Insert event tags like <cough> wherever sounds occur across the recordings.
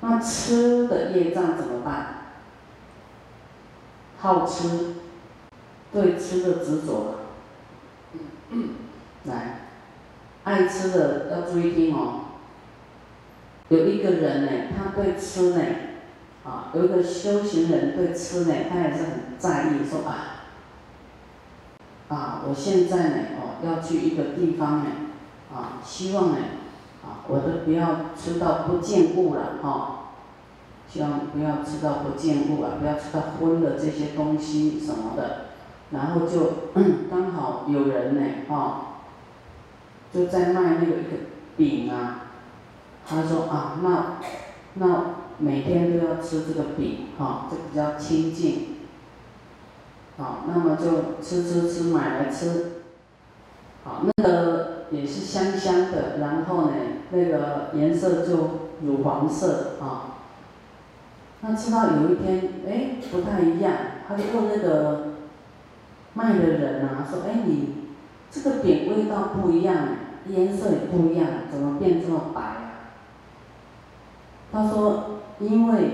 那吃的业障怎么办？好吃，对吃的执着。来，爱吃的要注意听哦。有一个人呢，他对吃呢，啊，有一个修行人对吃呢，他也是很在意，说啊，啊，我现在呢，哦，要去一个地方呢，啊，希望呢，啊，我都不要吃到不见物了，哈，希望不要吃到不见物啊，不要吃到荤的这些东西什么的，然后就 <clears throat> 刚好有人呢，哈，就在卖那个一个饼啊。他说啊，那那每天都要吃这个饼，哈，就比较清净。好，那么就吃吃吃，买来吃。好，那个也是香香的，然后呢，那个颜色就乳黄色，啊。那吃到有一天，哎，不太一样，他就问那个卖的人啊，说，哎，你这个饼味道不一样，颜色也不一样，怎么变这么白？他说：“因为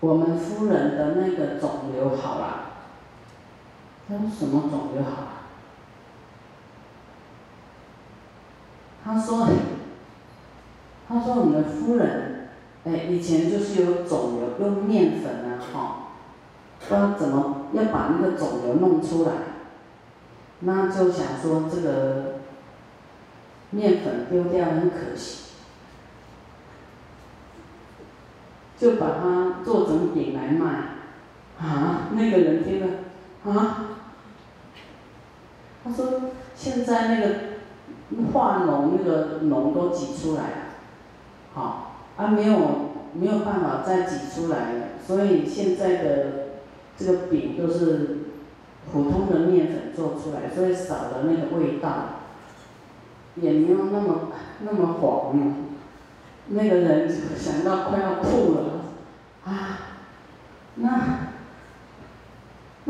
我们夫人的那个肿瘤好了。”他说：“什么肿瘤好了？”他说：“他说你的夫人，哎，以前就是有肿瘤，用面粉啊，哈，不知道怎么要把那个肿瘤弄出来，那就想说这个面粉丢掉很可惜。”就把它做成饼来卖，啊，那个人听了，啊，他说现在那个化脓那个脓都挤出来了，好，啊没有没有办法再挤出来了，所以现在的这个饼都是普通的面粉做出来，所以少了那个味道，也没有那么那么黄。那个人想到快要吐了，啊，那，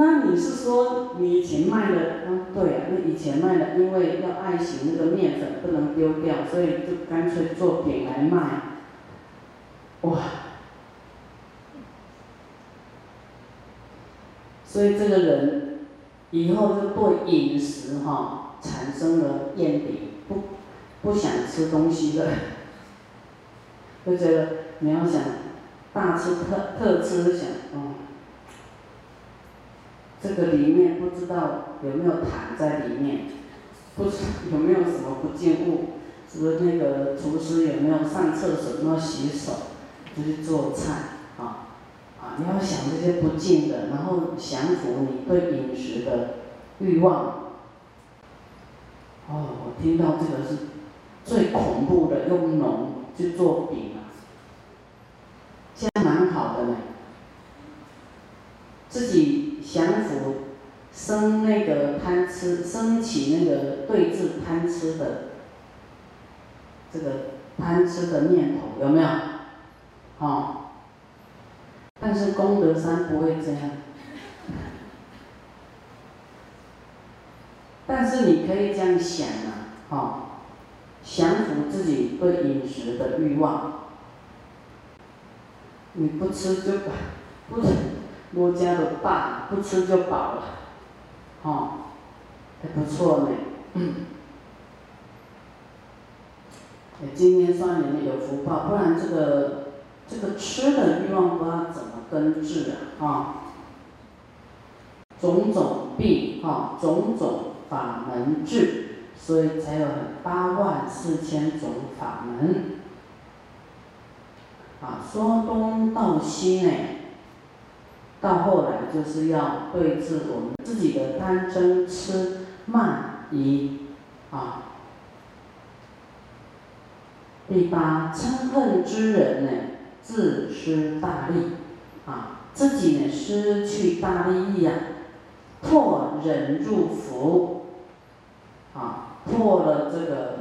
那你是说你以前卖的？嗯，对啊，那以前卖的，因为要爱惜那个面粉不能丢掉，所以就干脆做饼来卖。哇，所以这个人以后就对饮食哈产生了厌离，不不想吃东西了。<laughs> 就觉得你要想大吃特特吃，想，这个里面不知道有没有痰在里面，不知 <laughs> 有没有什么不净物，是不是那个厨师有没有上厕所，没有洗手，就去做菜啊啊！你要想这些不净的，然后降服你对饮食的欲望。哦，我听到这个是最恐怖的，用脓去做饼。啊！现在蛮好的呢，自己降服，生那个贪吃，升起那个对治贪吃的这个贪吃的念头，有没有？好，但是功德山不会这样，<laughs> 但是你可以这样想啊，好，降服自己对饮食的欲望。你不吃就饱，不吃，我家的爸不吃就饱了，哦，还不错呢。<coughs> 嗯。今天算你们有福报，不然这个这个吃的欲望不知道怎么根治啊？啊，种种病哈，种种法门治，所以才有八万四千种法门。啊，说东道西呢，到后来就是要对治我们自己的贪嗔痴慢疑，啊。第八，嗔恨之人呢，自失大利，啊，自己呢失去大利益啊，破忍入福，啊，破了这个。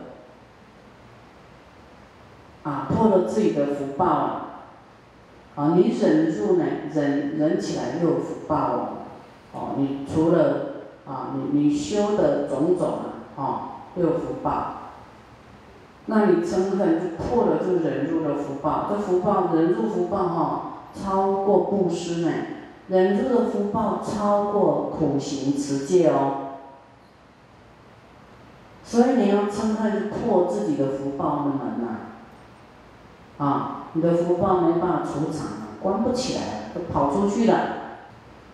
啊，破了自己的福报啊！啊，你忍住呢，忍忍起来又有福报哦。哦，你除了啊，你你修的种种啊，哦，又有福报。那你嗔恨就破了就忍住的福报，这福报忍辱福报哈，超过布施呢，忍住的福报超过苦行持戒哦。所以你要称叹破自己的福报的门呐，啊你的福报没办法储藏，关不起来，都跑出去了。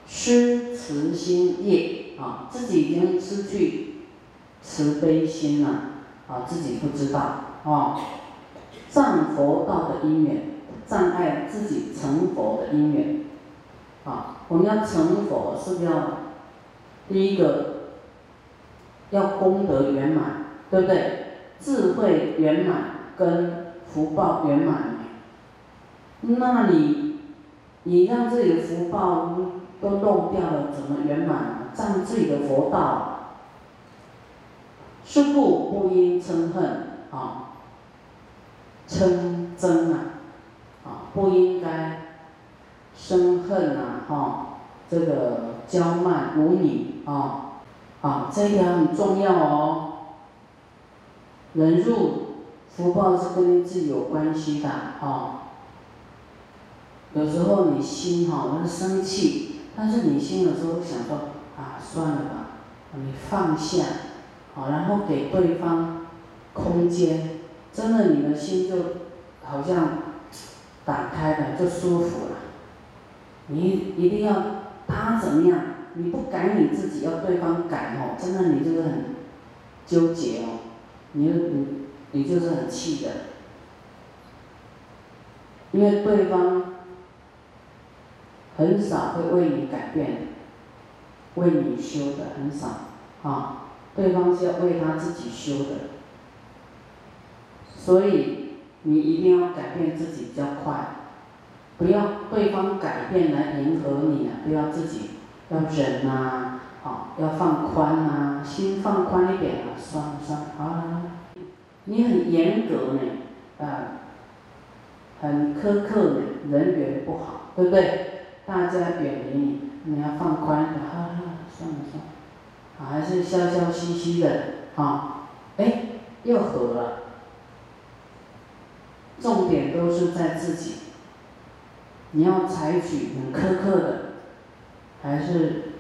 失慈心业啊，自己已经失去慈悲心了，啊，自己不知道啊，障佛道的因缘，障碍自己成佛的因缘，啊，我们要成佛是不是要第一个？要功德圆满，对不对？智慧圆满跟福报圆满，那你你让自己的福报都漏掉了，怎么圆满？占自己的佛道，是故不应嗔恨啊，嗔憎啊，啊不应该生恨啊，哈，这个骄慢无礼啊。啊，这一点很重要哦。忍辱福报是跟你自己有关系的哦。有时候你心哈，那生气，但是你心有时候想到啊，算了吧，你放下，好，然后给对方空间，真的你的心就好像打开了，就舒服了。你一定要他怎么样？你不改你自己，要对方改哦，真的你就是很纠结哦，你你你就是很气的，因为对方很少会为你改变，为你修的很少啊，对方是要为他自己修的，所以你一定要改变自己比较快，不要对方改变来迎合你啊，不要自己。要忍呐，好，要放宽呐，心放宽一点啊，算了算了，好了，你很严格呢，啊，很苛刻呢，人缘不好，对不对？大家远离你，你要放宽一点，哈，算了算了，还是笑笑嘻嘻的，啊，哎，又和了。重点都是在自己，你要采取很苛刻的。还是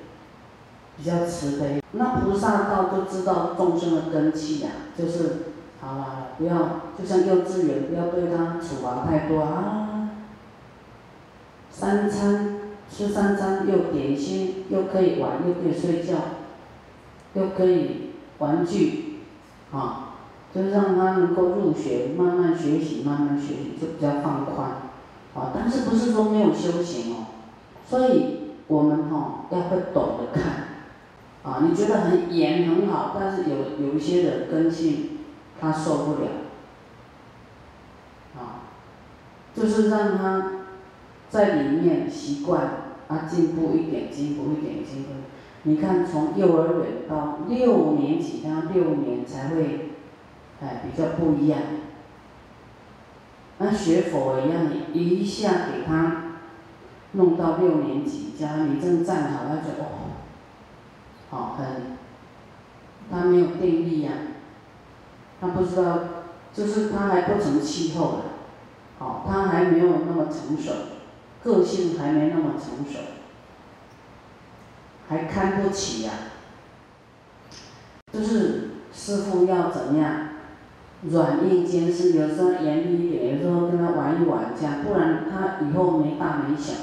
比较慈悲，那菩萨道就知道众生的根气呀，就是好了，不要就像幼稚园，不要对他处罚太多啊。三餐吃三餐又点心，又可以玩，又可以睡觉，又可以玩具，啊，就让他能够入学，慢慢学习，慢慢学习，就比较放宽，啊，但是不是说没有修行哦，所以。我们哈要会懂得看，啊，你觉得很严很好，但是有有一些人根性他受不了，啊，就是让他在里面习惯，啊进步一点，进步一点，进步。你看从幼儿园到六年级，他六年才会，哎比较不一样。那学佛一样，你一下给他。弄到六年级，假如你正站好，他就哦，好很，他没有定力呀，他不知道，就是他还不成气候了，好，他还没有那么成熟，个性还没那么成熟，还看不起呀，就是师傅要怎么样，软硬兼施，有时候严厉一点，有时候跟他玩一玩这样，不然他以后没大没小。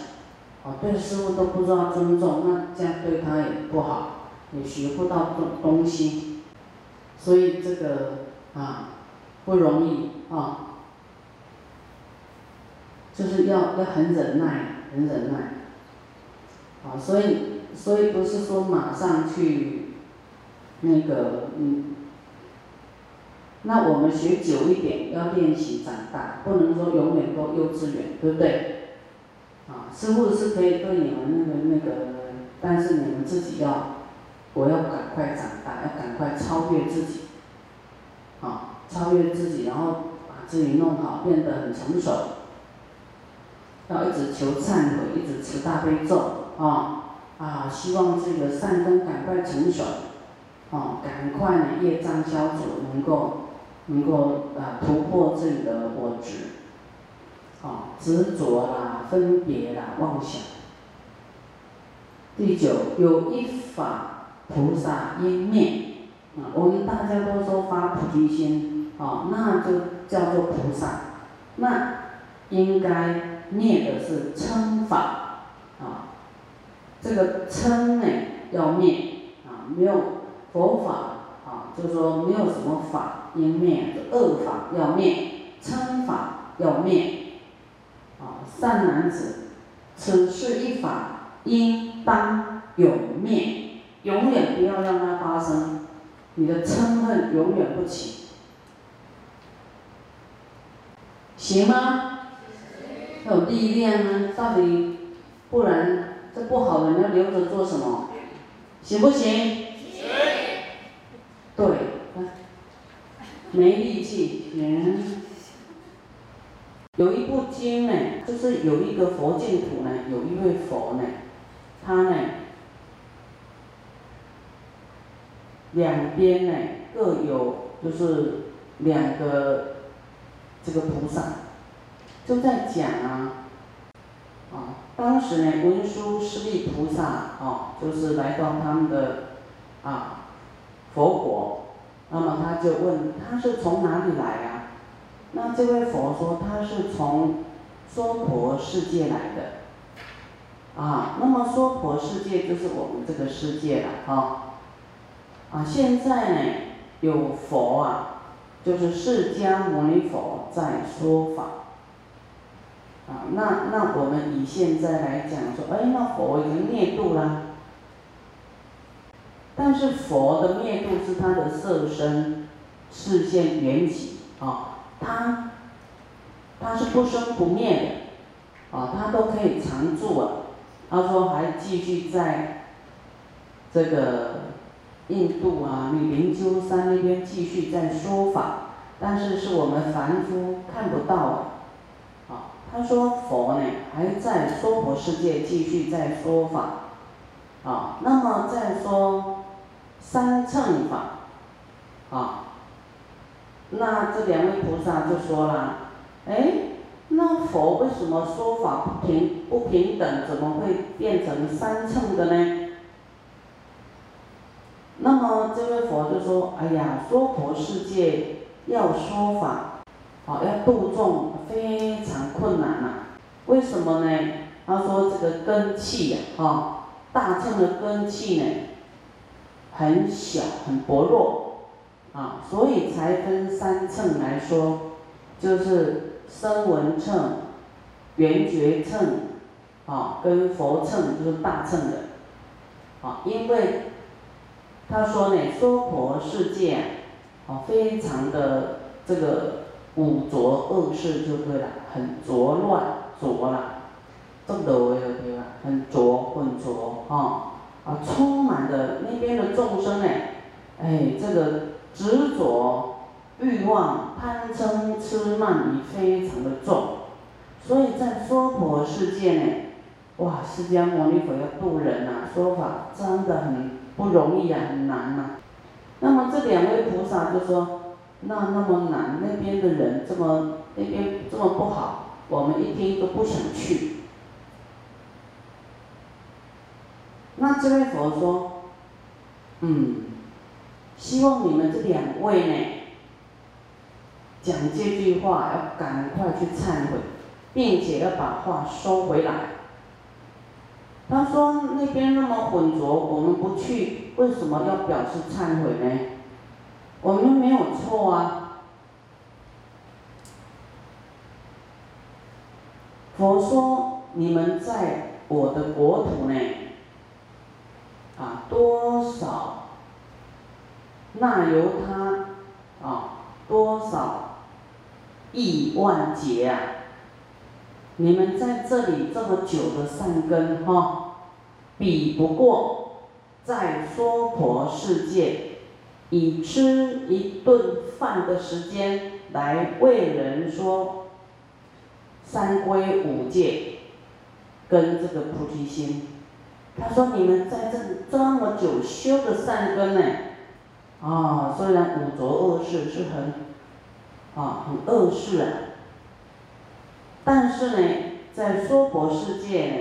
哦，对师傅都不知道尊重，那这样对他也不好，也学不到东东西，所以这个啊不容易啊，就是要要很忍耐，很忍耐，啊，所以所以不是说马上去那个嗯，那我们学久一点，要练习长大，不能说永远都幼稚园，对不对？啊，师傅是可以对你们那个那个，但是你们自己要，我要赶快长大，要赶快超越自己，啊，超越自己，然后把自己弄好，变得很成熟，要一直求忏悔，一直持大悲咒，啊啊，希望这个善根赶快成熟，啊，赶快呢业障消除，能够能够啊突破自己的我执。啊，执着啦、分别啦、妄想。第九，有一法菩萨应灭。我们大家都说发菩提心，啊，那就叫做菩萨。那应该灭的是称法，啊，这个称呢要灭，啊，没有佛法，啊，就是说没有什么法应灭，就恶法要灭，称法要灭，啊，善男子，此是一法应当永灭，永远不要让它发生。你的嗔恨永远不起，行吗？有力量吗！到底不然这不好的，你要留着做什么？行不行？行。对，没力气，行。有一部经呢，就是有一个佛净土呢，有一位佛呢，他呢。两边呢各有就是两个这个菩萨，就在讲啊，啊，当时呢文殊师利菩萨啊，就是来到他们的啊佛国，那么他就问他是从哪里来啊？那这位佛说他是从娑婆世界来的，啊，那么娑婆世界就是我们这个世界了啊。啊，现在呢有佛啊，就是释迦牟尼佛在说法。啊，那那我们以现在来讲说，哎，那佛已经灭度了。但是佛的灭度是他的色身视线缘起啊，他他是不生不灭的，啊，他都可以常住啊。他说还继续在这个。印度啊，你灵鹫山那边继续在说法，但是是我们凡夫看不到的。啊，他说佛呢还在娑婆世界继续在说法，啊，那么再说三乘法，啊，那这两位菩萨就说了，哎，那佛为什么说法不平不平等，怎么会变成三乘的呢？这位佛就说：“哎呀，娑婆世界要说法，好要度众，非常困难呐。为什么呢？他说这个根气呀，哈，大乘的根气呢，很小，很薄弱，啊，所以才分三乘来说，就是声闻乘、缘觉乘，啊，跟佛乘就是大乘的，啊，因为。”他说呢，娑婆世界，哦，非常的这个污浊恶世就对了，很浊乱浊了，这个也对了，很浊混浊哈，啊，充满的那边的众生呢，哎，这个执着欲望贪嗔痴慢疑非常的重，所以在娑婆世界呢，哇，释迦牟尼佛要渡人呐，说法真的很。不容易啊，很难呐。那么这两位菩萨就说：“那那么难，那边的人这么那边这么不好，我们一听都不想去。”那这位佛说：“嗯，希望你们这两位呢，讲这句话要赶快去忏悔，并且要把话收回来。”他说：“那边那么浑浊，我们不去，为什么要表示忏悔呢？我们没有错啊。佛说：你们在我的国土内，啊，多少那由他啊，多少亿万劫啊。”你们在这里这么久的善根哈，比不过在娑婆世界以吃一顿饭的时间来为人说三归五戒跟这个菩提心。他说你们在这里这么久修的善根呢，啊，虽然五浊恶世是很啊很恶世啊。但是呢，在娑婆世界呢，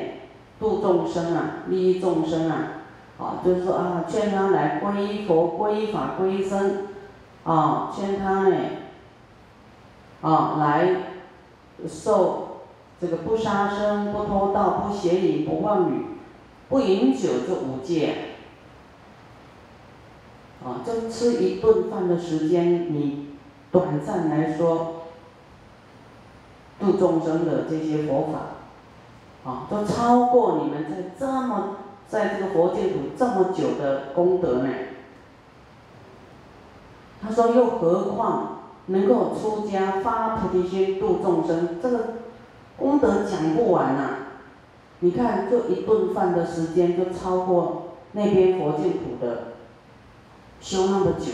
度众生啊，利益众生啊，啊，就是说啊，劝他来皈依佛、皈依法、皈依僧，啊，劝他呢，啊，来受这个不杀生、不偷盗、不邪淫、不妄语、不饮酒这五戒，啊，就吃一顿饭的时间，你短暂来说。度众生的这些佛法，啊，都超过你们在这么在这个佛净土这么久的功德呢。他说，又何况能够出家发菩提心度众生，这个功德讲不完呐。你看，就一顿饭的时间，就超过那边佛净土的修那么久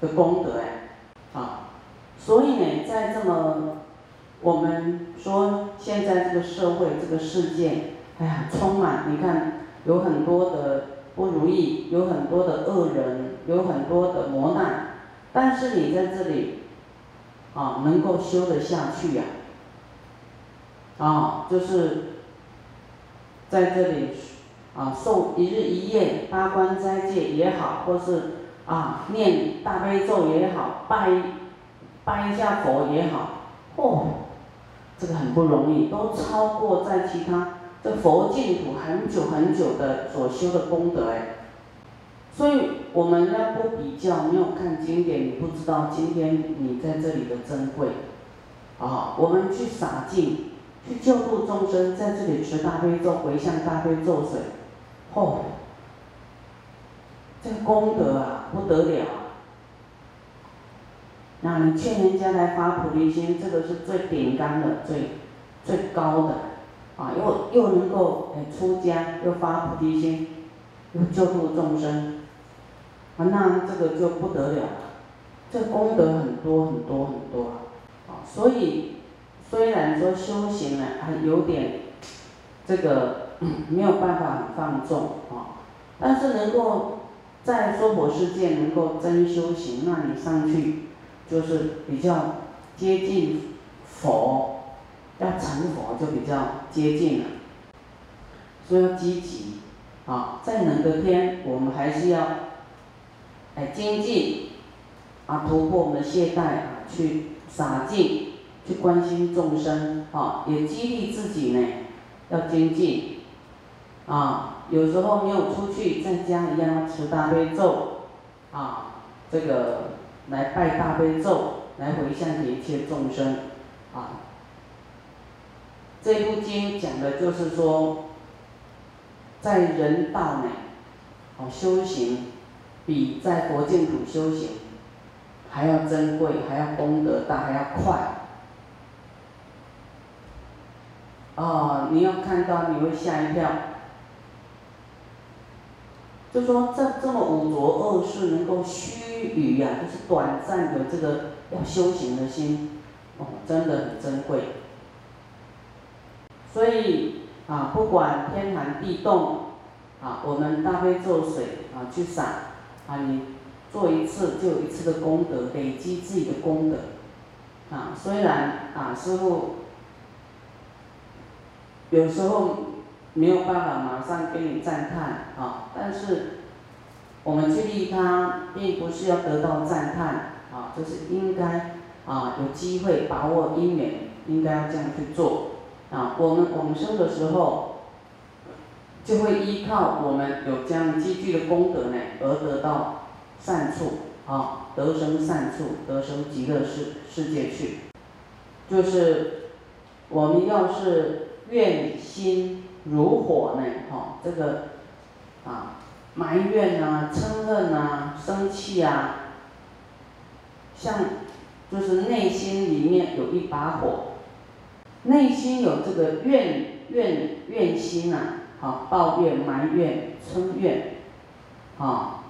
的功德哎，啊，所以呢，在这么我们说，现在这个社会、这个世界，哎呀，充满你看，有很多的不如意，有很多的恶人，有很多的磨难。但是你在这里，啊，能够修得下去呀，啊，就是在这里，啊，受一日一夜八关斋戒也好，或是啊念大悲咒也好，拜拜一下佛也好，嚯！这个很不容易，都超过在其他这佛净土很久很久的所修的功德哎，所以我们要不比较，没有看经典，你不知道今天你在这里的珍贵，啊，我们去洒净，去救度众生，在这里持大悲咒，回向大悲咒水，嚯，这个功德啊不得了。那你劝人家来发菩提心，这个是最顶干的、最最高的，啊，又又能够哎出家，又发菩提心，又救度众生，啊，那这个就不得了了，这功德很多很多很多，啊，所以虽然说修行呢还有点这个 <coughs> 没有办法很放纵啊，但是能够在娑婆世界能够真修行，那你上去。就是比较接近佛，要成佛就比较接近了，所以要积极啊！再冷的天，我们还是要哎精进啊，突破我们的懈怠啊，去洒净，去关心众生啊，也激励自己呢，要精进啊！有时候没有出去，在家一样要持大悲咒啊，这个。来拜大悲咒，来回向给一切众生，啊！这部经讲的就是说，在人道呢，哦，修行比在佛净土修行还要珍贵，还要功德大，还要快。哦，你要看到你会吓一跳。就说这这么五浊恶世能够须臾呀，就是短暂的这个要修行的心，哦，真的很珍贵。所以啊，不管天寒地冻，啊，我们大悲咒水啊去洒，啊，你做一次就有一次的功德，累积自己的功德。啊，虽然啊师傅有时候。没有办法马上给你赞叹啊，但是我们去利他，并不是要得到赞叹啊，就是应该啊有机会把握因缘，应该要这样去做啊。我们往生的时候，就会依靠我们有这样积聚的功德呢，而得到善处啊，得生善处，得生极乐世世界去。就是我们要是愿心。如火呢？哈，这个啊，埋怨啊，嗔恨啊，生气啊，像就是内心里面有一把火，内心有这个怨怨怨心呐，好，抱怨、埋怨、嗔怨，啊，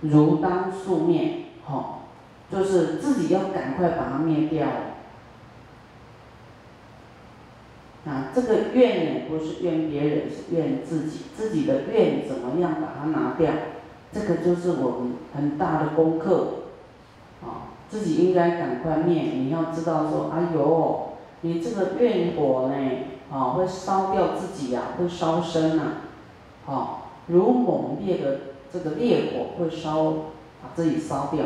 如当速灭，哈，就是自己要赶快把它灭掉。啊，这个怨呢，不是怨别人，是怨自己。自己的怨怎么样把它拿掉？这个就是我们很大的功课。啊，自己应该赶快灭。你要知道说，哎呦，你这个怨火呢，啊，会烧掉自己呀，会烧身呐，啊，如猛烈的这个烈火会烧，把自己烧掉。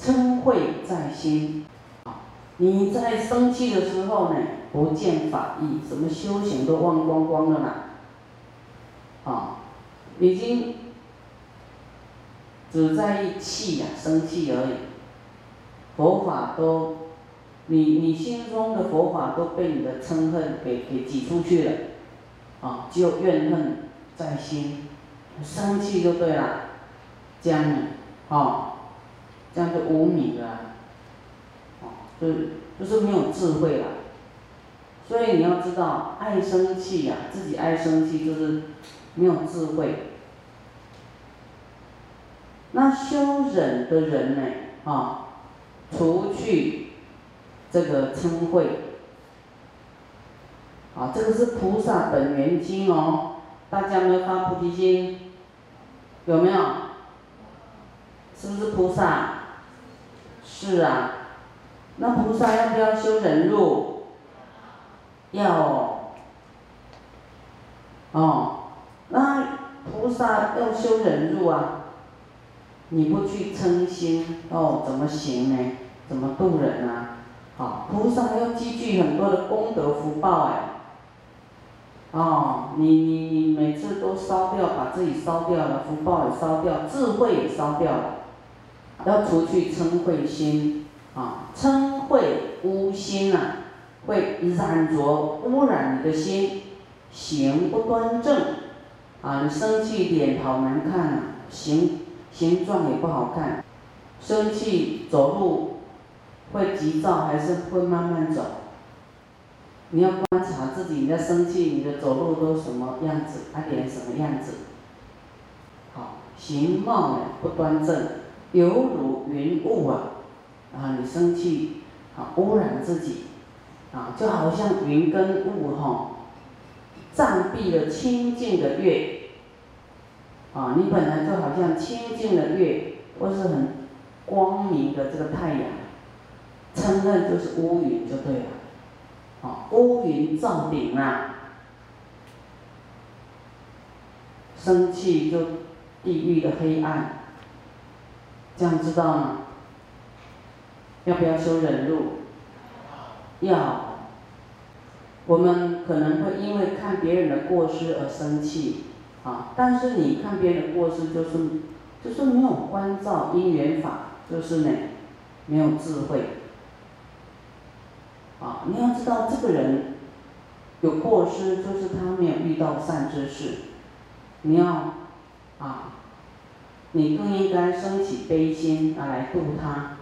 嗔恚在心，啊，你在生气的时候呢，不见法意，什么修行都忘光光了啦，啊，已经只在意气呀，生气而已，佛法都，你你心中的佛法都被你的嗔恨给给挤出去了，啊，就怨恨在心，生气就对了，这样，啊。这样就无名了，哦，就就是没有智慧了。所以你要知道，爱生气呀，自己爱生气就是没有智慧。那修忍的人呢，啊，除去这个嗔恚，啊，这个是菩萨本源经哦。大家有没有发菩提心？有没有？是不是菩萨？是啊，那菩萨要不要修忍辱？要。哦，那菩萨要修忍辱啊，你不去嗔心，哦，怎么行呢？怎么度人啊？好，菩萨要积聚很多的功德福报哎。哦，你你你每次都烧掉，把自己烧掉了，福报也烧掉，智慧也烧掉了。要除去嗔恚心，啊，嗔恚污心呐，会染着污染你的心，行不端正，啊，你生气脸好难看，形形状也不好看，生气走路会急躁还是会慢慢走？你要观察自己，你在生气，你的走路都什么样子，啊，脸什么样子？好，形貌呢不端正。犹如云雾啊，啊，你生气，啊，污染自己，啊，就好像云跟雾哈，障蔽了清净的月，啊，你本来就好像清净的月，或是很光明的这个太阳，嗔恨就是乌云就对了，啊，乌云罩顶啊，生气就地狱的黑暗。这样知道吗？要不要修忍辱？要。我们可能会因为看别人的过失而生气，啊，但是你看别人的过失，就是就是没有关照因缘法，就是呢，没有智慧。啊，你要知道这个人有过失，就是他没有遇到善知识。你要，啊。你更应该升起悲心啊，来度他，